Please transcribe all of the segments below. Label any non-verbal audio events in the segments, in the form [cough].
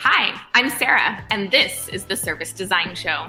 Hi, I'm Sarah, and this is the Service Design Show.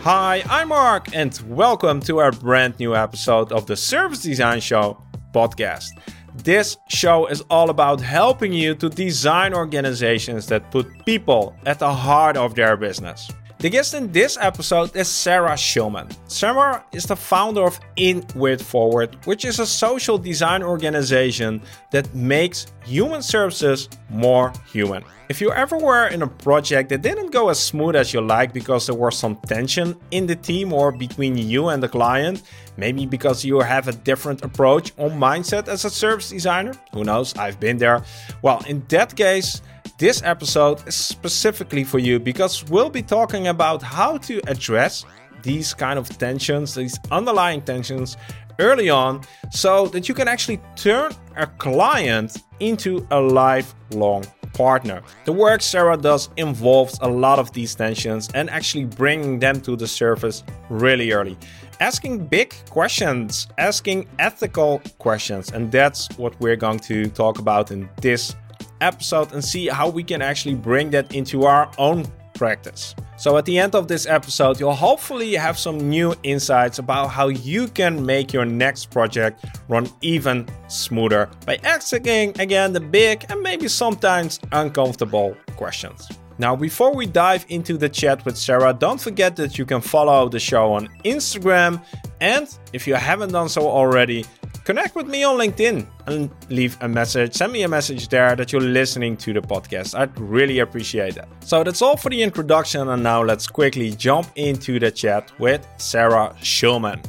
Hi, I'm Marc, and welcome to our brand new episode of the Service Design Show podcast. This show is all about helping you to design organizations that put people at the heart of their business. The guest in this episode is Sarah Schulman. Sarah is the founder of In With Forward, which is a social design organization that makes human services more human. If you ever were in a project that didn't go as smooth as you like because there was some tension in the team or between you and the client, maybe because you have a different approach or mindset as a service designer, who knows, I've been there. Well, in that case, this episode is specifically for you because we'll be talking about how to address these kind of tensions, these underlying tensions early on, so that you can actually turn a client into a lifelong partner. The work Sarah does involves a lot of these tensions and actually bringing them to the surface really early. Asking big questions, asking ethical questions, and that's what we're going to talk about in this episode and see how we can actually bring that into our own practice. So, at the end of this episode, you'll hopefully have some new insights about how you can make your next project run even smoother by asking again the big and maybe sometimes uncomfortable questions. Now, before we dive into the chat with Sarah, don't forget that you can follow the show on Instagram. And if you haven't done so already, connect with me on LinkedIn and leave a message. Send me a message there that you're listening to the podcast. I'd really appreciate that. So that's all for the introduction. And now let's quickly jump into the chat with Sarah Schulman.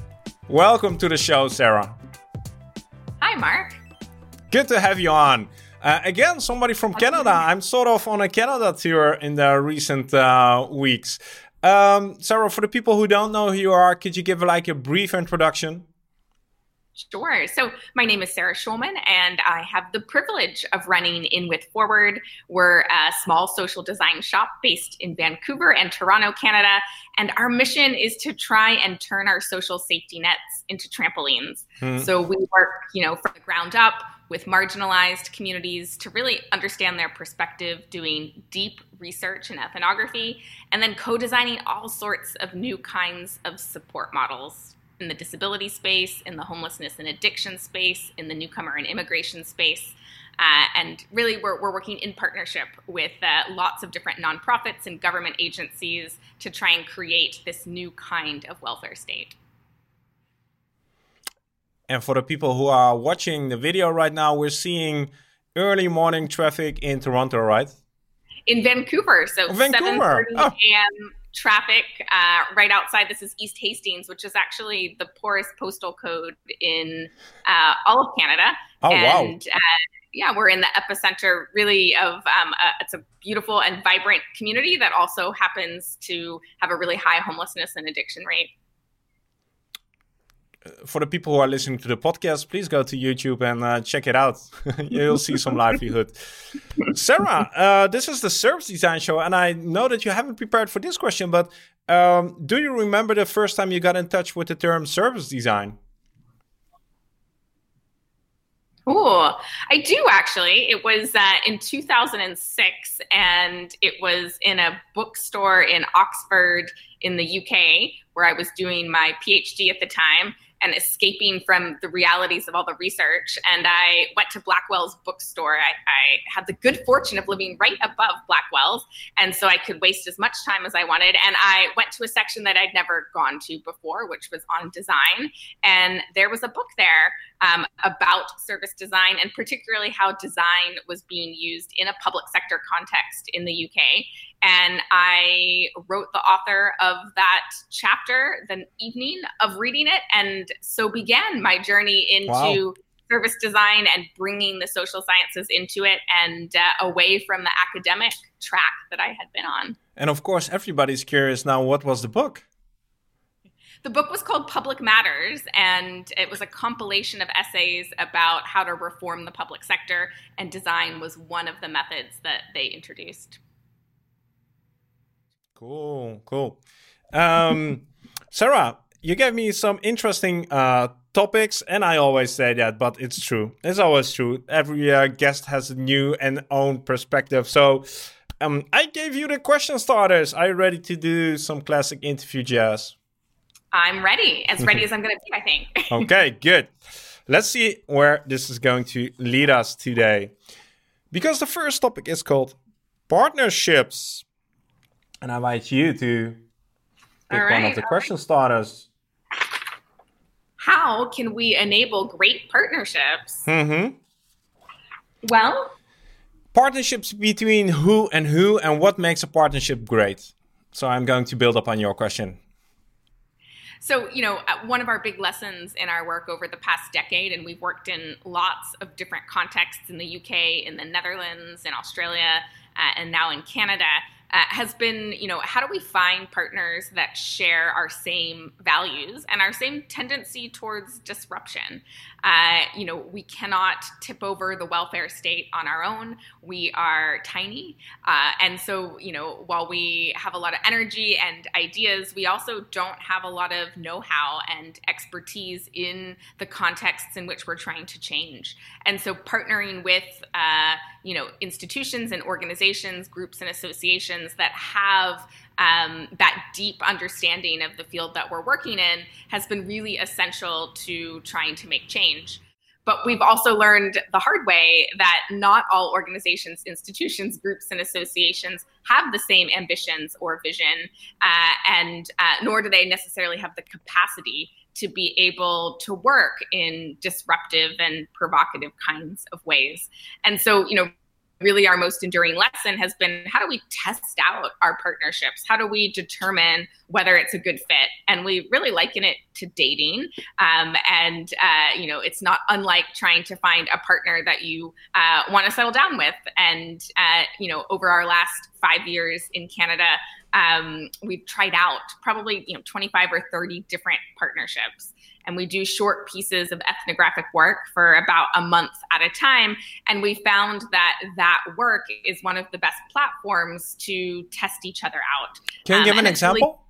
Welcome to the show, Sarah. Hi, Marc. Good to have you on. Uh, again, somebody from Canada. I'm sort of on a Canada tour in the recent uh, weeks. Um, Sarah, for the people who don't know who you are, could you give like a brief introduction? Sure. So my name is Sarah Schulman, and I have the privilege of running In With Forward. We're a small social design shop based in Vancouver and Toronto, Canada. And our mission is to try and turn our social safety nets into trampolines. Hmm. So we work, you know, from the ground up with marginalized communities to really understand their perspective, doing deep research and ethnography, and then co-designing all sorts of new kinds of support models in the disability space, in the homelessness and addiction space, in the newcomer and immigration space. Uh, and really, we're, we're working in partnership with uh, lots of different nonprofits and government agencies to try and create this new kind of welfare state. And for the people who are watching the video right now, we're seeing early morning traffic in Toronto, right? In Vancouver. So Vancouver. 7.30 a.m traffic uh, right outside. This is East Hastings, which is actually the poorest postal code in uh, all of Canada. Oh and, wow! Uh, yeah, we're in the epicenter, really, of um, a, it's a beautiful and vibrant community that also happens to have a really high homelessness and addiction rate for the people who are listening to the podcast, please go to YouTube and uh, check it out. [laughs] You'll see some livelihood. [laughs] Sarah, uh, this is the service design show, and I know that you haven't prepared for this question, but um, do you remember the first time you got in touch with the term service design? Oh, I do actually. It was uh, in 2006, and it was in a bookstore in Oxford in the UK, where I was doing my PhD at the time and escaping from the realities of all the research. And I went to Blackwell's bookstore. I, I, had the good fortune of living right above Blackwell's. And so I could waste as much time as I wanted. And I went to a section that I'd never gone to before, which was on design. And there was a book there um, about service design and particularly how design was being used in a public sector context in the UK. And I wrote the author of that chapter the evening of reading it. And so began my journey into wow. service design and bringing the social sciences into it and uh, away from the academic track that I had been on. And of course, everybody's curious now what was the book? The book was called Public Matters, and it was a compilation of essays about how to reform the public sector, and design was one of the methods that they introduced. Cool, cool. Um, Sarah, you gave me some interesting uh, topics, and I always say that, but it's true. It's always true. Every uh, guest has a new and own perspective. So um, I gave you the question starters. Are you ready to do some classic interview jazz? I'm ready, as [laughs] ready as I'm going to be, I think. [laughs] okay, good. Let's see where this is going to lead us today. Because the first topic is called partnerships. And I invite you to pick right, one of the question right. starters. How can we enable great partnerships? Mm-hmm. Well, partnerships between who and who, and what makes a partnership great. So I'm going to build up on your question. So, you know, uh, one of our big lessons in our work over the past decade, and we've worked in lots of different contexts in the UK, in the Netherlands, in Australia, uh, and now in Canada, uh, has been, you know, how do we find partners that share our same values and our same tendency towards disruption? Uh, you know, we cannot tip over the welfare state on our own. We are tiny. Uh, and so, you know, while we have a lot of energy and ideas, we also don't have a lot of know how and expertise in the contexts in which we're trying to change. And so, partnering with, uh, you know, institutions and organizations, groups and associations that have um, that deep understanding of the field that we're working in has been really essential to trying to make change. But we've also learned the hard way that not all organizations, institutions, groups, and associations have the same ambitions or vision, uh, and uh, nor do they necessarily have the capacity to be able to work in disruptive and provocative kinds of ways. And so, you know, really our most enduring lesson has been how do we test out our partnerships? How do we determine whether it's a good fit? And we really liken it to dating. Um, and, uh, you know, it's not unlike trying to find a partner that you uh, want to settle down with. And, uh, you know, over our last five years in Canada, um, we've tried out probably, you know, 25 or 30 different partnerships and we do short pieces of ethnographic work for about a month at a time. And we found that that work is one of the best platforms to test each other out. Can you um, give an example?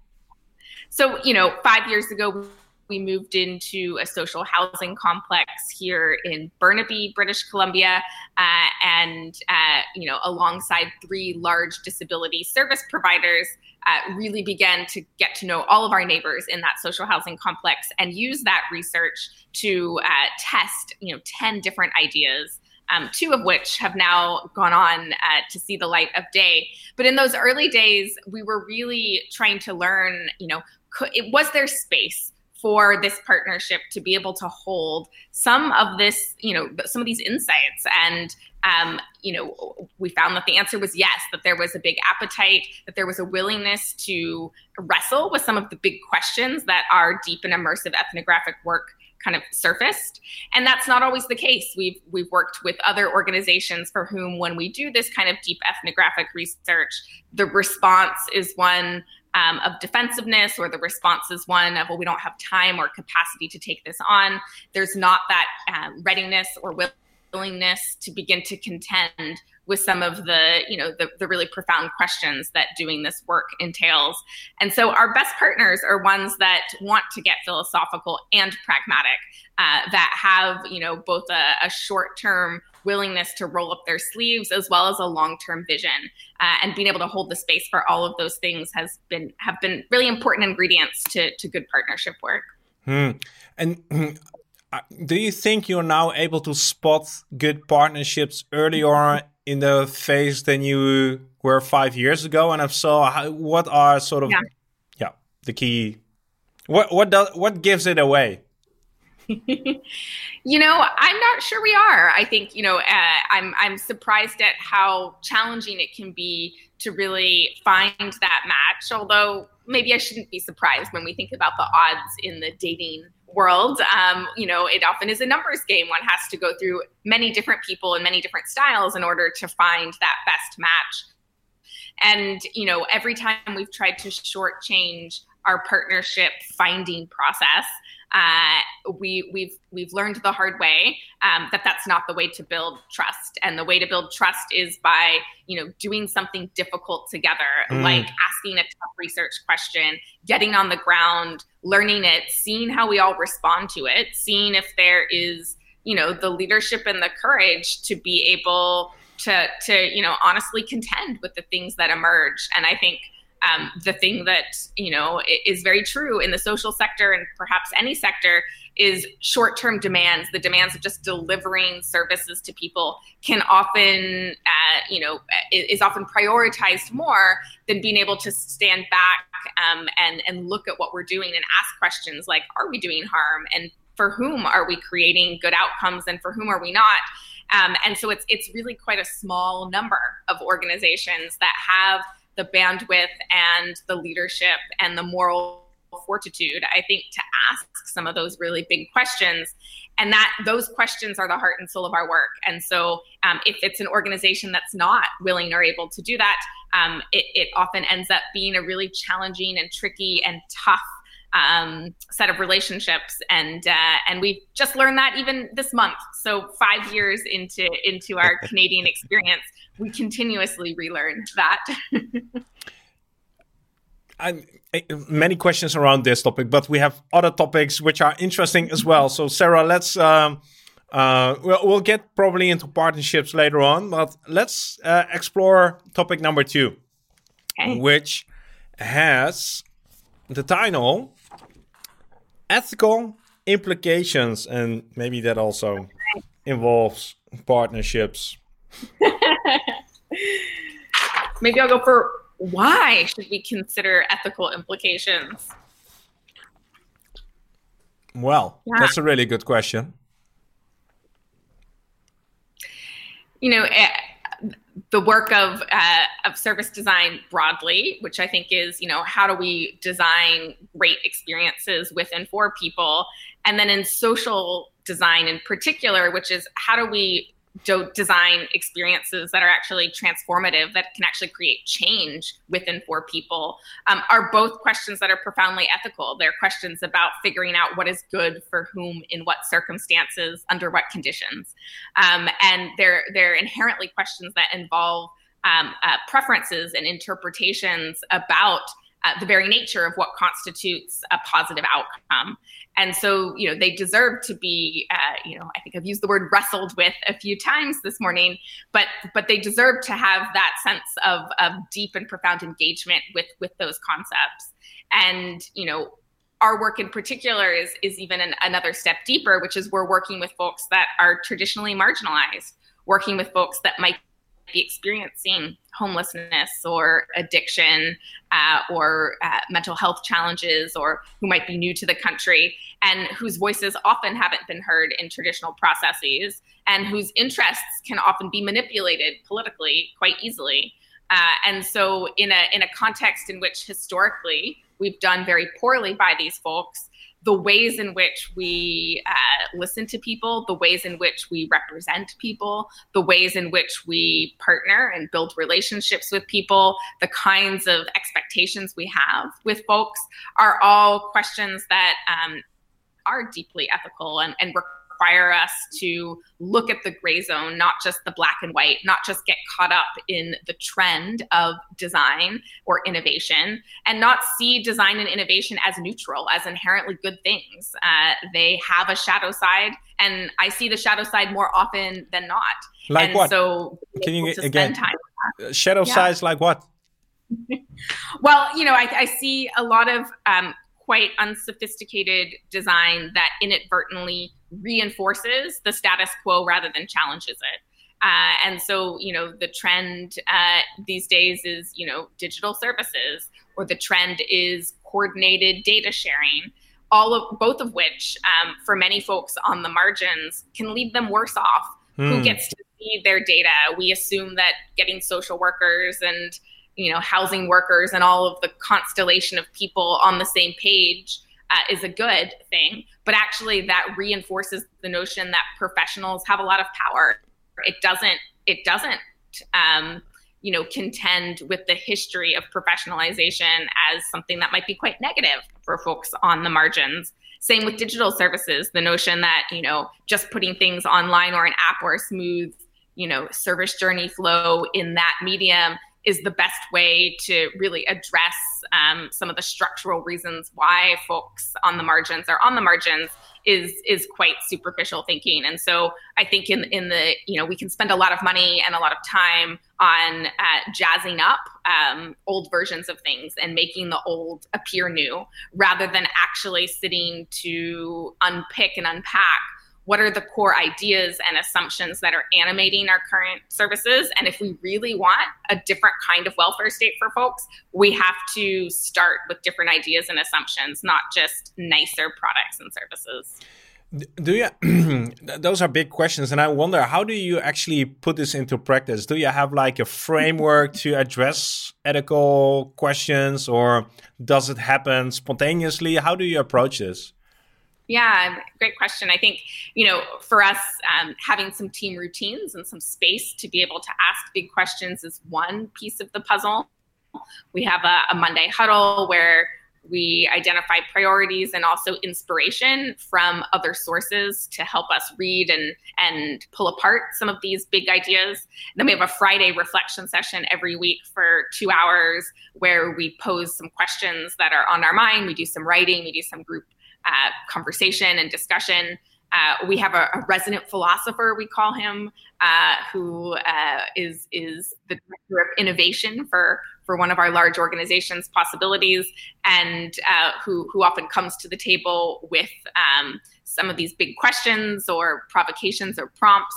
So you know five years ago we moved into a social housing complex here in Burnaby, British Columbia, uh, and uh, you know, alongside three large disability service providers, uh, really began to get to know all of our neighbors in that social housing complex and use that research to uh, test, you know, ten different ideas. Um, two of which have now gone on uh, to see the light of day. But in those early days, we were really trying to learn, you know, could, it was there space for this partnership to be able to hold some of this, you know, some of these insights. And, um, you know, we found that the answer was yes, that there was a big appetite, that there was a willingness to wrestle with some of the big questions that our deep and immersive ethnographic work kind of surfaced. And that's not always the case. We've we've worked with other organizations for whom when we do this kind of deep ethnographic research the response is one um, of defensiveness or the response is one of well we don't have time or capacity to take this on. There's not that um, readiness or willingness to begin to contend with some of the you know the, the really profound questions that doing this work entails. And so our best partners are ones that want to get philosophical and pragmatic uh, that have you know both a, a short term willingness to roll up their sleeves as well as a long-term vision. Uh, and being able to hold the space for all of those things has been have been really important ingredients to, to good partnership work. Hmm. and uh, do you think you're now able to spot good partnerships earlier in the phase than you were five years ago and if so how, what are sort of yeah. yeah the key what what does what gives it away [laughs] you know, I'm not sure we are. I think you know, uh, I'm I'm surprised at how challenging it can be to really find that match. Although maybe I shouldn't be surprised when we think about the odds in the dating world. Um, you know, it often is a numbers game. One has to go through many different people and many different styles in order to find that best match. And you know, every time we've tried to shortchange our partnership finding process uh, we we've we've learned the hard way um, that that's not the way to build trust, and the way to build trust is by you know doing something difficult together, mm. like asking a tough research question, getting on the ground, learning it, seeing how we all respond to it, seeing if there is you know the leadership and the courage to be able to to you know honestly contend with the things that emerge, and I think um, the thing that you know is very true in the social sector and perhaps any sector is short-term demands the demands of just delivering services to people can often uh, you know is often prioritized more than being able to stand back um, and and look at what we're doing and ask questions like are we doing harm? And for whom are we creating good outcomes and for whom are we not? Um, and so it's it's really quite a small number of organizations that have the bandwidth and the leadership and the moral fortitude i think to ask some of those really big questions. And that those questions are the heart and soul of our work. And so um, if it's an organization that's not willing or able to do that um, it, it often ends up being a really challenging and tricky and tough um, set of relationships, and uh, and we just learned that even this month. So five years into into our [laughs] Canadian experience, we continuously relearn that. [laughs] I, many questions around this topic, but we have other topics which are interesting as well. So, Sarah, let's um, uh, we'll, we'll, get probably into partnerships later on, but let's uh, explore topic number two, okay. which has the title ethical implications, and maybe that also involves partnerships. [laughs] maybe I'll go for why should we consider ethical implications? Well, yeah. that's a really good question. You know, eh, the work of uh, of service design broadly, which I think is you know how do we design great experiences with and for people, and then in social design in particular, which is how do we design experiences that are actually transformative, that can actually create change within for people, um, are both questions that are profoundly ethical. They're questions about figuring out what is good for whom, in what circumstances, under what conditions, um, and they're they're inherently questions that involve um, uh, preferences and interpretations about uh, the very nature of what constitutes a positive outcome. And so, you know, they deserve to be, uh, you know, I think I've used the word wrestled with a few times this morning, but but they deserve to have that sense of, of deep and profound engagement with with those concepts. And you know, our work in particular is is even an, another step deeper, which is we're working with folks that are traditionally marginalized, working with folks that might be experiencing homelessness or addiction uh, or uh, mental health challenges or who might be new to the country and whose voices often haven't been heard in traditional processes and whose interests can often be manipulated politically quite easily. Uh, and so, in a in a context in which historically we've done very poorly by these folks, the ways in which we uh, listen to people, the ways in which we represent people, the ways in which we partner and build relationships with people, the kinds of expectations we have with folks are all questions that um, are deeply ethical and, and require us to look at the gray zone, not just the black and white, not just get caught up in the trend of design or innovation, and not see design and innovation as neutral, as inherently good things. Uh, they have a shadow side, and I see the shadow side more often than not. Like and what? So can you again? Shadow yeah. sides like what? [laughs] well, you know, I, I, see a lot of um, quite unsophisticated design that inadvertently reinforces the status quo rather than challenges it. Uh, and so, you know, the trend uh, these days is, you know, digital services, or the trend is coordinated data sharing. All of both of which, um, for many folks on the margins, can leave them worse off. Who hmm. gets to see their data? We assume that getting social workers and you know housing workers and all of the constellation of people on the same page uh, is a good thing. But actually that reinforces the notion that professionals have a lot of power. It doesn't it doesn't um, you know contend with the history of professionalization as something that might be quite negative for folks on the margins. Same with digital services, the notion that, you know, just putting things online or an app or a smooth, you know, service journey flow in that medium is the best way to really address um, some of the structural reasons why folks on the margins are on the margins is is quite superficial thinking. And so i think in in the you know we can spend a lot of money and a lot of time on uh, jazzing up um, old versions of things and making the old appear new rather than actually sitting to unpick and unpack what are the core ideas and assumptions that are animating our current services? And if we really want a different kind of welfare state for folks we have to start with different ideas and assumptions not just nicer products and services. Do you [clears throat] those are big questions and i wonder how do you actually put this into practice? Do you have like a framework to address ethical questions or does it happen spontaneously? How do you approach this yeah, great question. I think, you know, for us, um, having some team routines and some space to be able to ask big questions is one piece of the puzzle. We have a, a Monday huddle where we identify priorities and also inspiration from other sources to help us read and and pull apart some of these big ideas. then we have a Friday reflection session every week for two hours where we pose some questions that are on our mind. We do some writing, we do some group uh, conversation and discussion. Uh, we have a, a, resident philosopher, we call him, uh, who uh, is is the director of innovation for for one of our large organizations, posAbilities, and uh, who who often comes to the table with um, some of these big questions or provocations or prompts.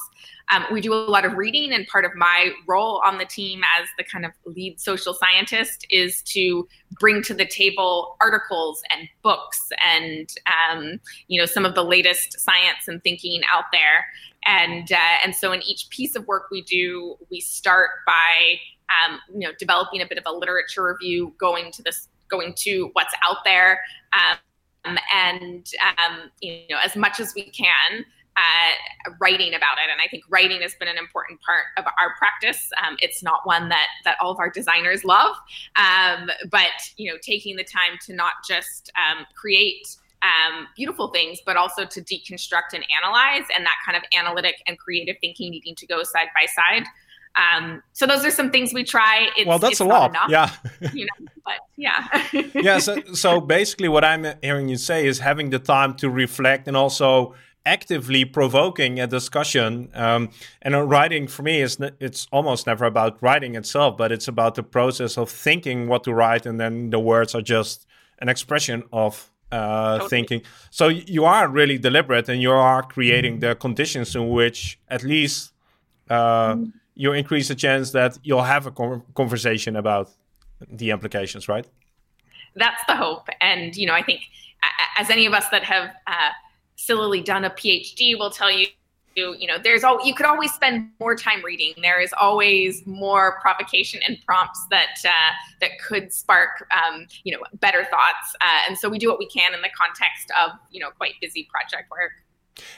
Um, we do a lot of reading, and part of my role on the team as the kind of lead social scientist is to bring to the table articles and books and um, you know some of the latest science and thinking out there. And uh, and so in each piece of work we do, we start by um, you know developing a bit of a literature review, going to this going to what's out there. Um, and um, you know as much as we can uh, writing about it. And I think writing has been an important part of our practice. Um, it's not one that that all of our designers love, um, but you know, taking the time to not just create. Um, beautiful things, but also to deconstruct and analyze, and that kind of analytic and creative thinking needing to go side by side. Um, so those are some things we try. It's, well, that's a lot. Enough, yeah. [laughs] you know, but yeah. [laughs] yeah. So, so basically, what I'm hearing you say is having the time to reflect and also actively provoking a discussion. Um, and writing for me is it's almost never about writing itself, but it's about the process of thinking what to write, and then the words are just an expression of uh, totally. thinking. So you are really deliberate, and you are creating the conditions in which at least uh, mm. You increase the chance that you'll have a conversation about the implications, right? That's the hope, and you know, I think as any of us that have uh, sillily done a PhD will tell you you know there's all you could always spend more time reading. There is always more provocation and prompts that uh, that could spark um, you know better thoughts. Uh, and so we do what we can in the context of you know quite busy project work.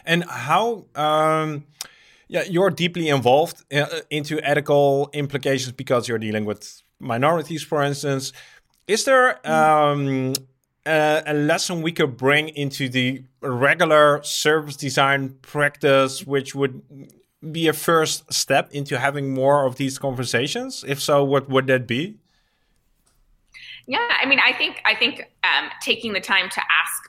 And how um, yeah you're deeply involved uh, into ethical implications because you're dealing with minorities for instance is there um, uh, a lesson we could bring into the regular service design practice, which would be a first step into having more of these conversations? If so, what would that be? Yeah, I mean, I think I think um, taking the time to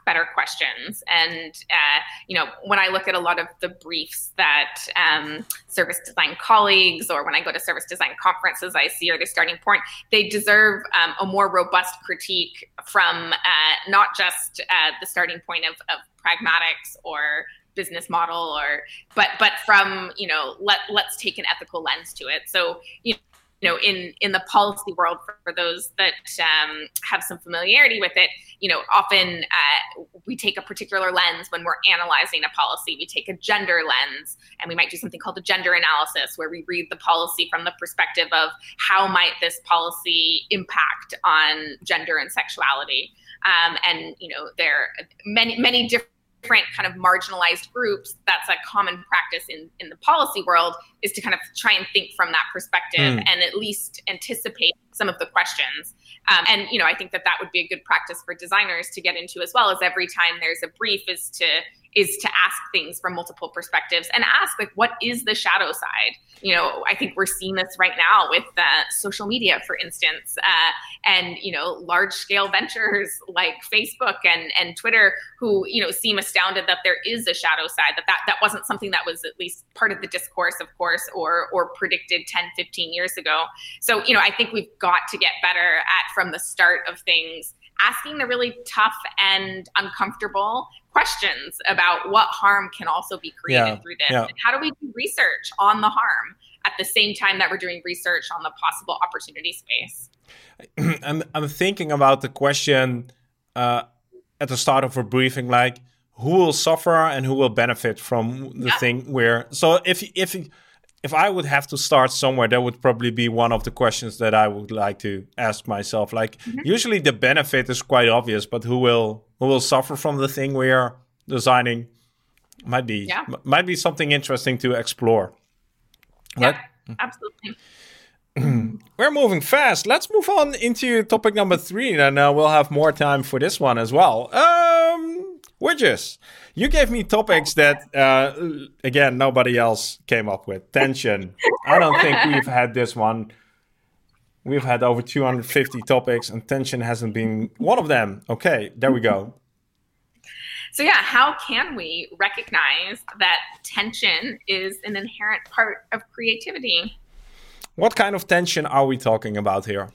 better questions, and uh, you know, when I look at a lot of the briefs that um, service design colleagues, or when I go to service design conferences, I see are the starting point. They deserve um, a more robust critique from uh, not just uh, the starting point of, of pragmatics or business model or but but from you know let let's take an ethical lens to it so you you know, in in the policy world, for, for those that um, have some familiarity with it, you know, often uh, we take a particular lens when we're analyzing a policy. We take a gender lens, and we might do something called a gender analysis, where we read the policy from the perspective of how might this policy impact on gender and sexuality. Um, and you know, there are many many different different kind of marginalized groups that's a common practice in, in the policy world is to kind of try and think from that perspective mm. and at least anticipate some of the questions. Um, and you know, I think that that would be a good practice for designers to get into as well. As every time there's a brief, is to is to ask things from multiple perspectives and ask like what is the shadow side you know i think we're seeing this right now with uh, social media for instance uh, and you know large scale ventures [laughs] like facebook and and twitter who you know seem astounded that there is a shadow side that that, that wasn't something that was at least part of the discourse of course or or predicted 10 15 years ago so you know i think we've got to get better at from the start of things asking the really tough and uncomfortable questions about what harm can also be created yeah, through this. Yeah. And how do we do research on the harm at the same time that we're doing research on the possible opportunity space? [clears throat] I'm, I'm thinking about the question uh, at the start of a briefing, like who will suffer and who will benefit from the yeah. thing where. So if if if I would have to start somewhere, that would probably be one of the questions that I would like to ask myself. Like, mm-hmm. usually the benefit is quite obvious, but who will who will suffer from the thing we are designing might be yeah. m- might be something interesting to explore. Yeah, absolutely. [clears throat] We're moving fast. Let's move on into topic number three, and uh, we'll have more time for this one as well. Um, widgets. You gave me topics that, uh, again, nobody else came up with. Tension. I don't think we've had this one. We've had over 250 topics, and tension hasn't been one of them. Okay, there we go. So, yeah, how can we recognize that tension is an inherent part of creativity? What kind of tension are we talking about here?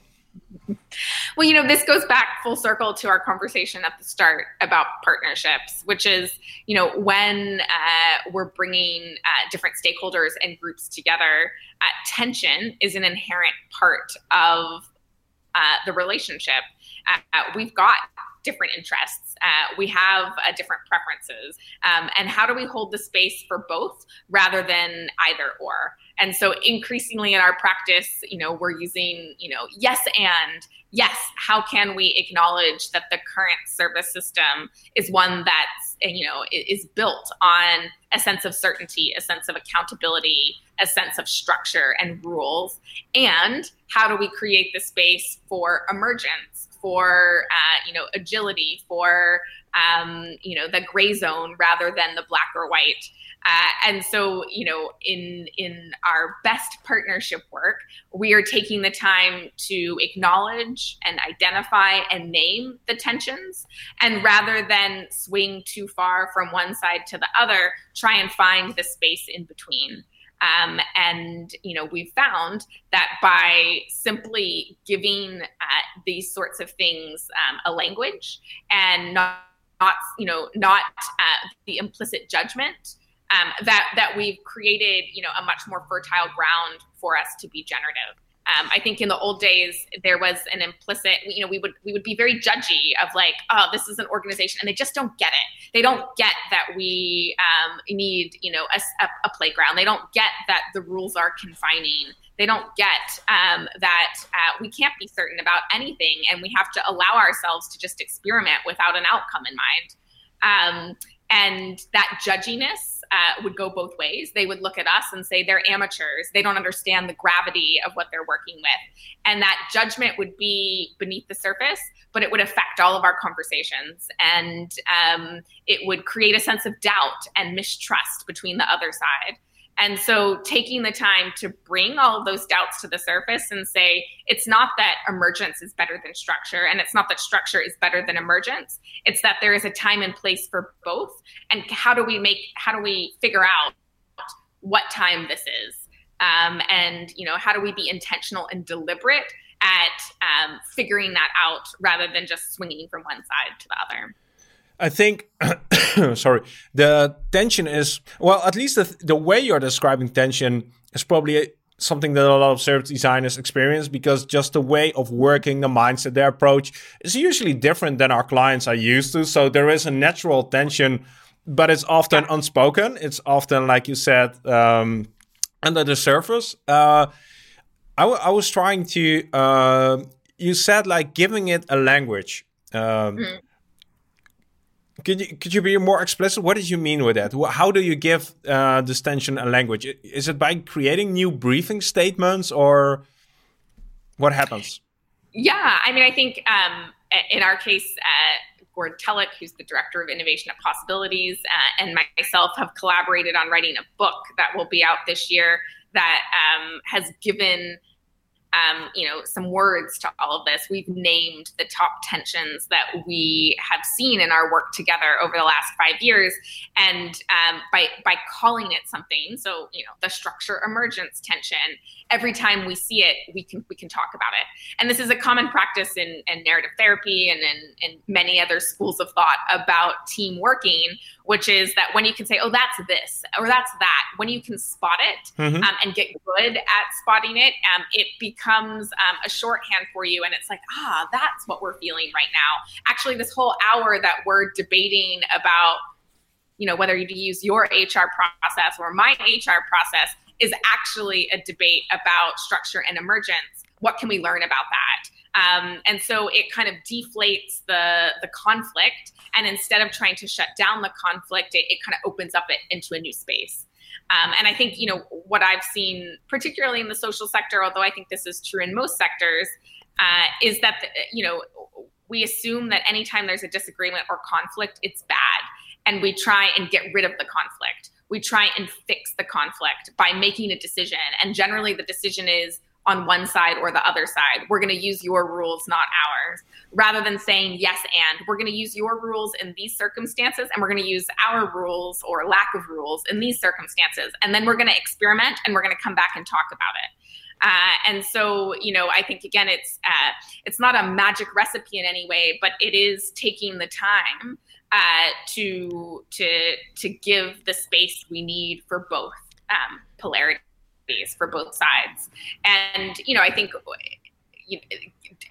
Well, you know, this goes back full circle to our conversation at the start about partnerships, which is, you know, when uh, we're bringing uh, different stakeholders and groups together, uh, tension is an inherent part of uh, the relationship. Uh, we've got different interests. Uh, we have uh, different preferences. Um, and how do we hold the space for both rather than either or? And so increasingly in our practice, you know, we're using, you know, yes and yes, how can we acknowledge that the current service system is one that's, you know, is built on a sense of certainty, a sense of accountability, a sense of structure and rules? And how do we create the space for emergence, for, uh, you know, agility, for, um, you know, the gray zone rather than the black or white? Uh, and so, you know, in in our best partnership work, we are taking the time to acknowledge and identify and name the tensions, and rather than swing too far from one side to the other, try and find the space in between. Um, and you know we've found that by simply giving uh, these sorts of things um, a language and not, not you know not uh, the implicit judgment um, that that we've created, you know, a much more fertile ground for us to be generative. Um, I think in the old days there was an implicit, you know, we would we would be very judgy of like, oh, this is an organization, and they just don't get it. They don't get that we um, need, you know, a, a, playground. They don't get that the rules are confining. They don't get um, that uh, we can't be certain about anything, and we have to allow ourselves to just experiment without an outcome in mind. Um, and that judginess uh, would go both ways. They would look at us and say they're amateurs. They don't understand the gravity of what they're working with. And that judgment would be beneath the surface, but it would affect all of our conversations. And um, it would create a sense of doubt and mistrust between the other side. And so taking the time to bring all those doubts to the surface and say, it's not that emergence is better than structure, and it's not that structure is better than emergence. It's that there is a time and place for both. And how do we make, how do we figure out what time this is? Um, and, you know, how do we be intentional and deliberate at um, figuring that out rather than just swinging from one side to the other? I think, [coughs] sorry, the tension is, well, at least the, the way you're describing tension is probably something that a lot of service designers experience because just the way of working, the mindset, their approach is usually different than our clients are used to. So there is a natural tension, but it's often unspoken. It's often, like you said, um, under the surface. Uh, I, I was trying to, uh, you said like giving it a language. Um, mm. Could you could you be more explicit? What did you mean with that? How do you give uh, this tension a language? Is it by creating new briefing statements, or what happens? Yeah, I mean, I think um, in our case, uh, Gord Tulloch, who's the director of innovation at posAbilities, uh, and myself have collaborated on writing a book that will be out this year that um, has given um, you know, some words to all of this. We've named the top tensions that we have seen in our work together over the last five years, and um, by by calling it something, so you know, the structure emergence tension. Every time we see it, we can we can talk about it, and this is a common practice in, in narrative therapy and in, in many other schools of thought about team working, which is that when you can say, oh, that's this or that's that, when you can spot it mm-hmm. um, and get good at spotting it, um, it becomes um, a shorthand for you. And it's like, ah, that's what we're feeling right now. Actually, this whole hour that we're debating about, you know, whether you use your HR process or my HR process is actually a debate about structure and emergence. What can we learn about that? Um, and so it kind of deflates the the conflict, and instead of trying to shut down the conflict, it, it kind of opens up it into a new space. Um, and I think you know what I've seen, particularly in the social sector, although I think this is true in most sectors, uh, is that the, you know we assume that anytime there's a disagreement or conflict, it's bad, and we try and get rid of the conflict. We try and fix the conflict by making a decision, and generally the decision is on one side or the other side. We're going to use your rules, not ours. Rather than saying yes and, we're going to use your rules in these circumstances and we're going to use our rules or lack of rules in these circumstances. And then we're going to experiment and we're going to come back and talk about it. Uh, and so, you know, I think again, it's uh, it's not a magic recipe in any way, but it is taking the time uh, to to to give the space we need for both um, polarity for both sides. And, you know, I think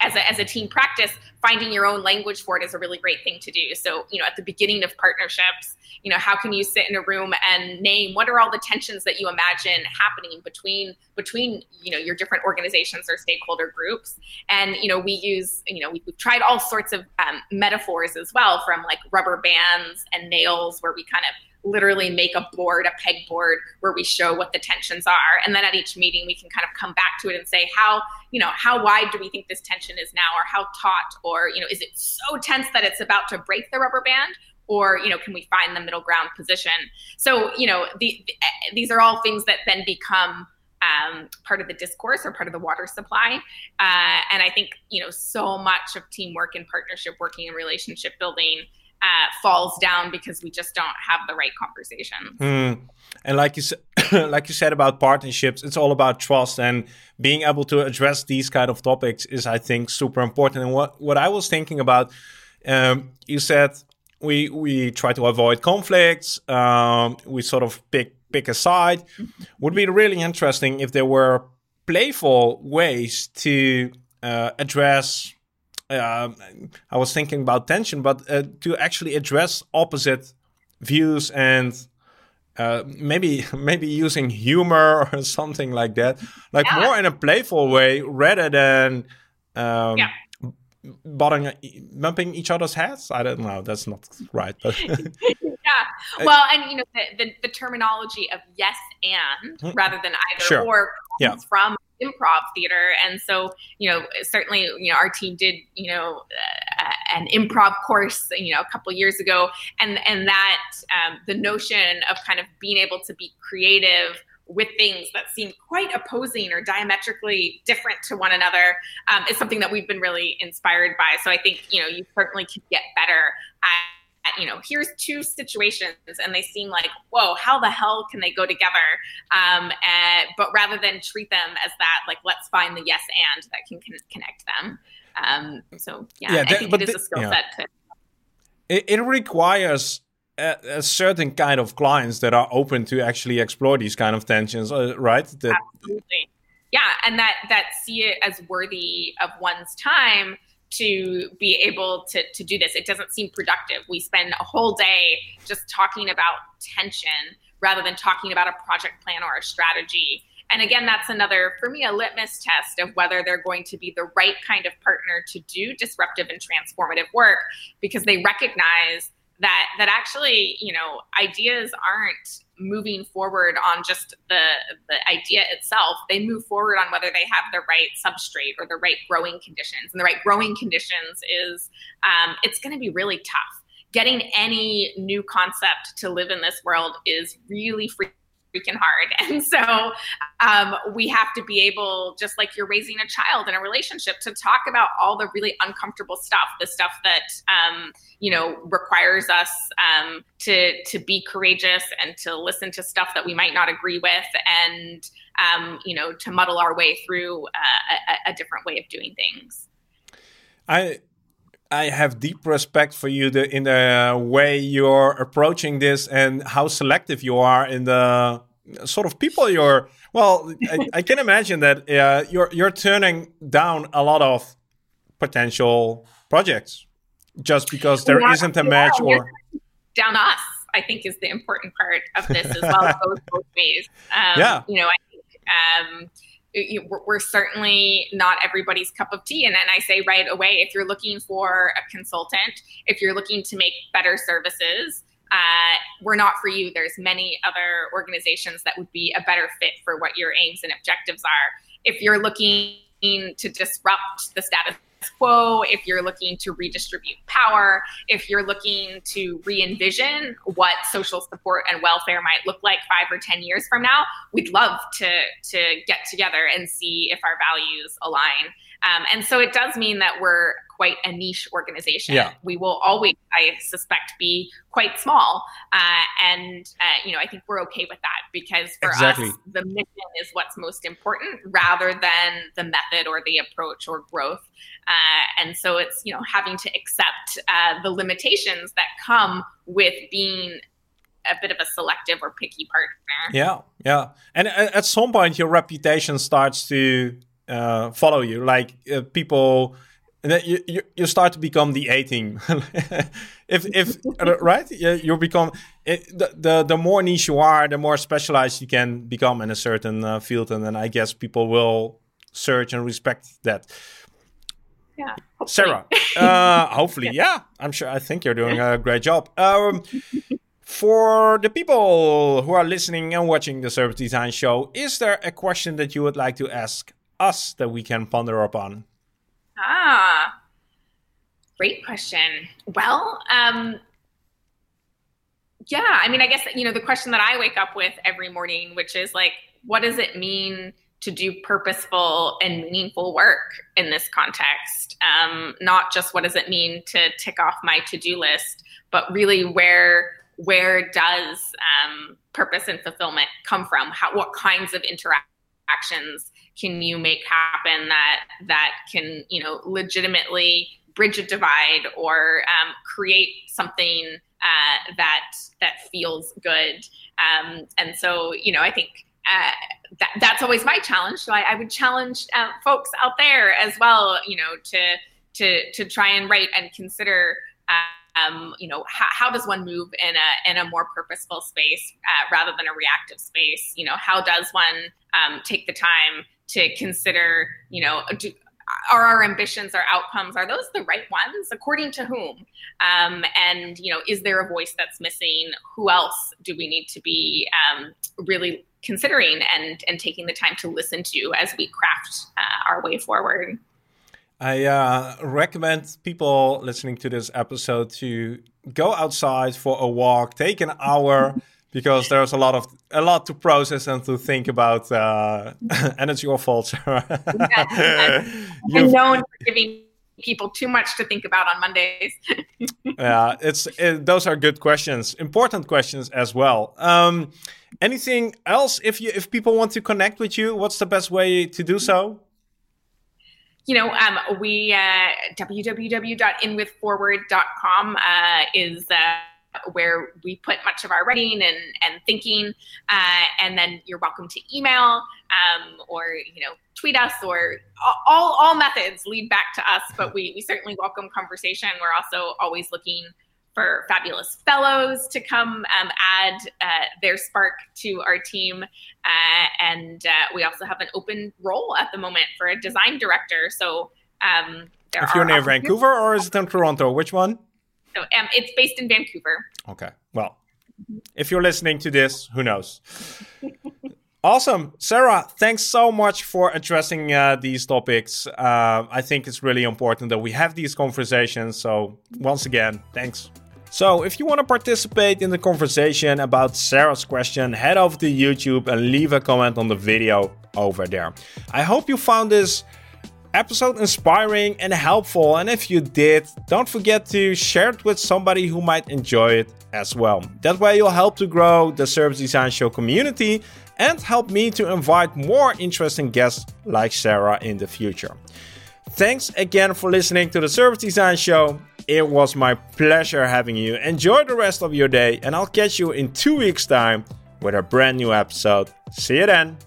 as a, as a team practice, finding your own language for it is a really great thing to do. So, you know, at the beginning of partnerships, you know, how can you sit in a room and name what are all the tensions that you imagine happening between between you know your different organizations or stakeholder groups? And you know, we use you know we, have tried all sorts of um, metaphors as well, from like rubber bands and nails, where we kind of literally make a board, a pegboard where we show what the tensions are. And then at each meeting, we can kind of come back to it and say, how, you know, how wide do we think this tension is now? Or how taut? Or, you know, is it so tense that it's about to break the rubber band? Or, you know, can we find the middle ground position? So, you know, the, the, these are all things that then become um, part of the discourse or part of the water supply. Uh, and I think, you know, so much of teamwork and partnership working and relationship building uh, falls down because we just don't have the right conversation. Mm. And like you said, [coughs] like you said about partnerships, it's all about trust and being able to address these kind of topics is, I think, super important. And what what I was thinking about, um, you said we we try to avoid conflicts. Um, we sort of pick pick a side. Mm-hmm. Would be really interesting if there were playful ways to uh, address uh, I was thinking about tension, but uh, to actually address opposite views and uh, maybe [laughs] maybe using humor [laughs] or something like that, like yeah. more in a playful way rather than um, yeah. bumping, bumping each other's heads. I don't know. That's not right, but. [laughs] yeah. Well, and you know the, the, the terminology of yes and hmm. rather than either sure. or comes yeah. from improv theater. And so you know certainly you know our team did you know uh, an improv course you know a couple years ago. And and that um, the notion of kind of being able to be creative with things that seem quite opposing or diametrically different to one another um, is something that we've been really inspired by. So i think you know you certainly can get better at you know, here's two situations, and they seem like, whoa, how the hell can they go together? Um, and, but rather than treat them as that, like, let's find the yes and that can con- connect them. Um, so yeah, yeah I think it is the, a skill set. To- it, it requires a, a, certain kind of clients that are open to actually explore these kind of tensions, uh, right? That, Absolutely. Yeah, and that that see it as worthy of one's time to be able to, to do this. It doesn't seem productive. We spend a whole day just talking about tension rather than talking about a project plan or a strategy. And again, that's another, for me, a litmus test of whether they're going to be the right kind of partner to do disruptive and transformative work because they recognize that that actually you know ideas aren't moving forward on just the the idea itself. They move forward on whether they have the right substrate or the right growing conditions. And the right growing conditions is um, it's going to be really tough. Getting any new concept to live in this world is really freaking hard. [laughs] And so um, we have to be able, just like you're raising a child in a relationship, to talk about all the really uncomfortable stuff, the stuff that um, you know requires us um, to to be courageous and to listen to stuff that we might not agree with, and um, you know to muddle our way through uh, a, a different way of doing things. I I have deep respect for you the, in the way you're approaching this and how selective you are in the sort of people you're. Well, I, I, can imagine that uh, you're you're turning down a lot of potential projects just because there yeah, not a match or down us. I think is the important part of this as well. it [laughs] both ways. Um, yeah, you know, I think. Um, we're certainly not everybody's cup of tea. And then I say right away, if you're looking for a consultant, if you're looking to make better services, uh, we're not for you. There's many other organizations that would be a better fit for what your aims and objectives are. If you're looking to disrupt the status quo, if you're looking to redistribute power, if you're looking to re envision what social support and welfare might look like five or 10 years from now, we'd love to, to get together and see if our values align. Um, and so it does mean that we're quite a niche organization. Yeah. We will always, I suspect, be quite small. Uh, and, uh, you know, I think we're okay with that because for exactly. us, the mission is what's most important rather than the method or the approach or growth. Uh, and so it's, you know, having to accept uh, the limitations that come with being a bit of a selective or picky partner. Yeah, yeah. And at some point, your reputation starts to uh, follow you. Like uh, people, you, you you start to become the A team. [laughs] if if uh, right, you become it, the, the the more niche you are, the more specialized you can become in a certain uh, field, and then I guess people will search and respect that. Yeah, hopefully. Sarah. Uh, [laughs] hopefully, yeah. yeah. I'm sure. I think you're doing a great job. Um, for the people who are listening and watching the Service Design Show, is there a question that you would like to ask us that we can ponder upon? Ah, great question. Well, um, yeah, I mean, I guess, you know, the question that I wake up with every morning, which is like, what does it mean to do purposeful and meaningful work in this context? Um, not just what does it mean to tick off my to do list, but really where where does um, purpose and fulfillment come from? How, what kinds of interactions can you make happen that that can you know legitimately bridge a divide or um, create something uh, that that feels good um, and so you know i think uh, that, that's always my challenge so i, I would challenge uh, folks out there as well you know to to to try and write and consider um, you know, how, how, does one move in a in a more purposeful space uh, rather than a reactive space? You know, how does one um, take the time to consider, you know, do, are our ambitions, our outcomes, are those the right ones? According to whom? Um, and, you know, is there a voice that's missing? Who else do we need to be um, really considering and, and taking the time to listen to as we craft uh, our way forward? I uh, recommend people listening to this episode to go outside for a walk, take an hour because there's a lot of a lot to process and to think about, uh, and it's your fault, [laughs] Sarah. I'm known for giving people too much to think about on Mondays. [laughs] yeah, it's it, those are good questions, important questions as well. Um, anything else? If you if people want to connect with you, what's the best way to do so? you know, um, we uh, www.inwithforward.com uh, is uh, where we put much of our writing and, and thinking. Uh, and then you're welcome to email um, or, you know, tweet us or all, all methods lead back to us. But we, we certainly welcome conversation. We're also always looking for fabulous fellows to come um, add uh, their spark to our team. Uh, and uh, we also have an open role at the moment for a design director. So um, if you're near Vancouver or is it in Toronto? Which one? So um, it's based in Vancouver. Okay. Well, if you're listening to this, who knows? [laughs] awesome. Sarah, thanks so much for addressing uh, these topics. Uh, I think it's really important that we have these conversations. So, once again, thanks. So, if you want to participate in the conversation about Sarah's question, head over to YouTube and leave a comment on the video over there. I hope you found this episode inspiring and helpful. And if you did, don't forget to share it with somebody who might enjoy it as well. That way, you'll help to grow the Service Design Show community and help me to invite more interesting guests like Sarah in the future. Thanks again for listening to the Service Design Show. It was my pleasure having you. Enjoy the rest of your day, and I'll catch you in two weeks' time with a brand new episode. See you then.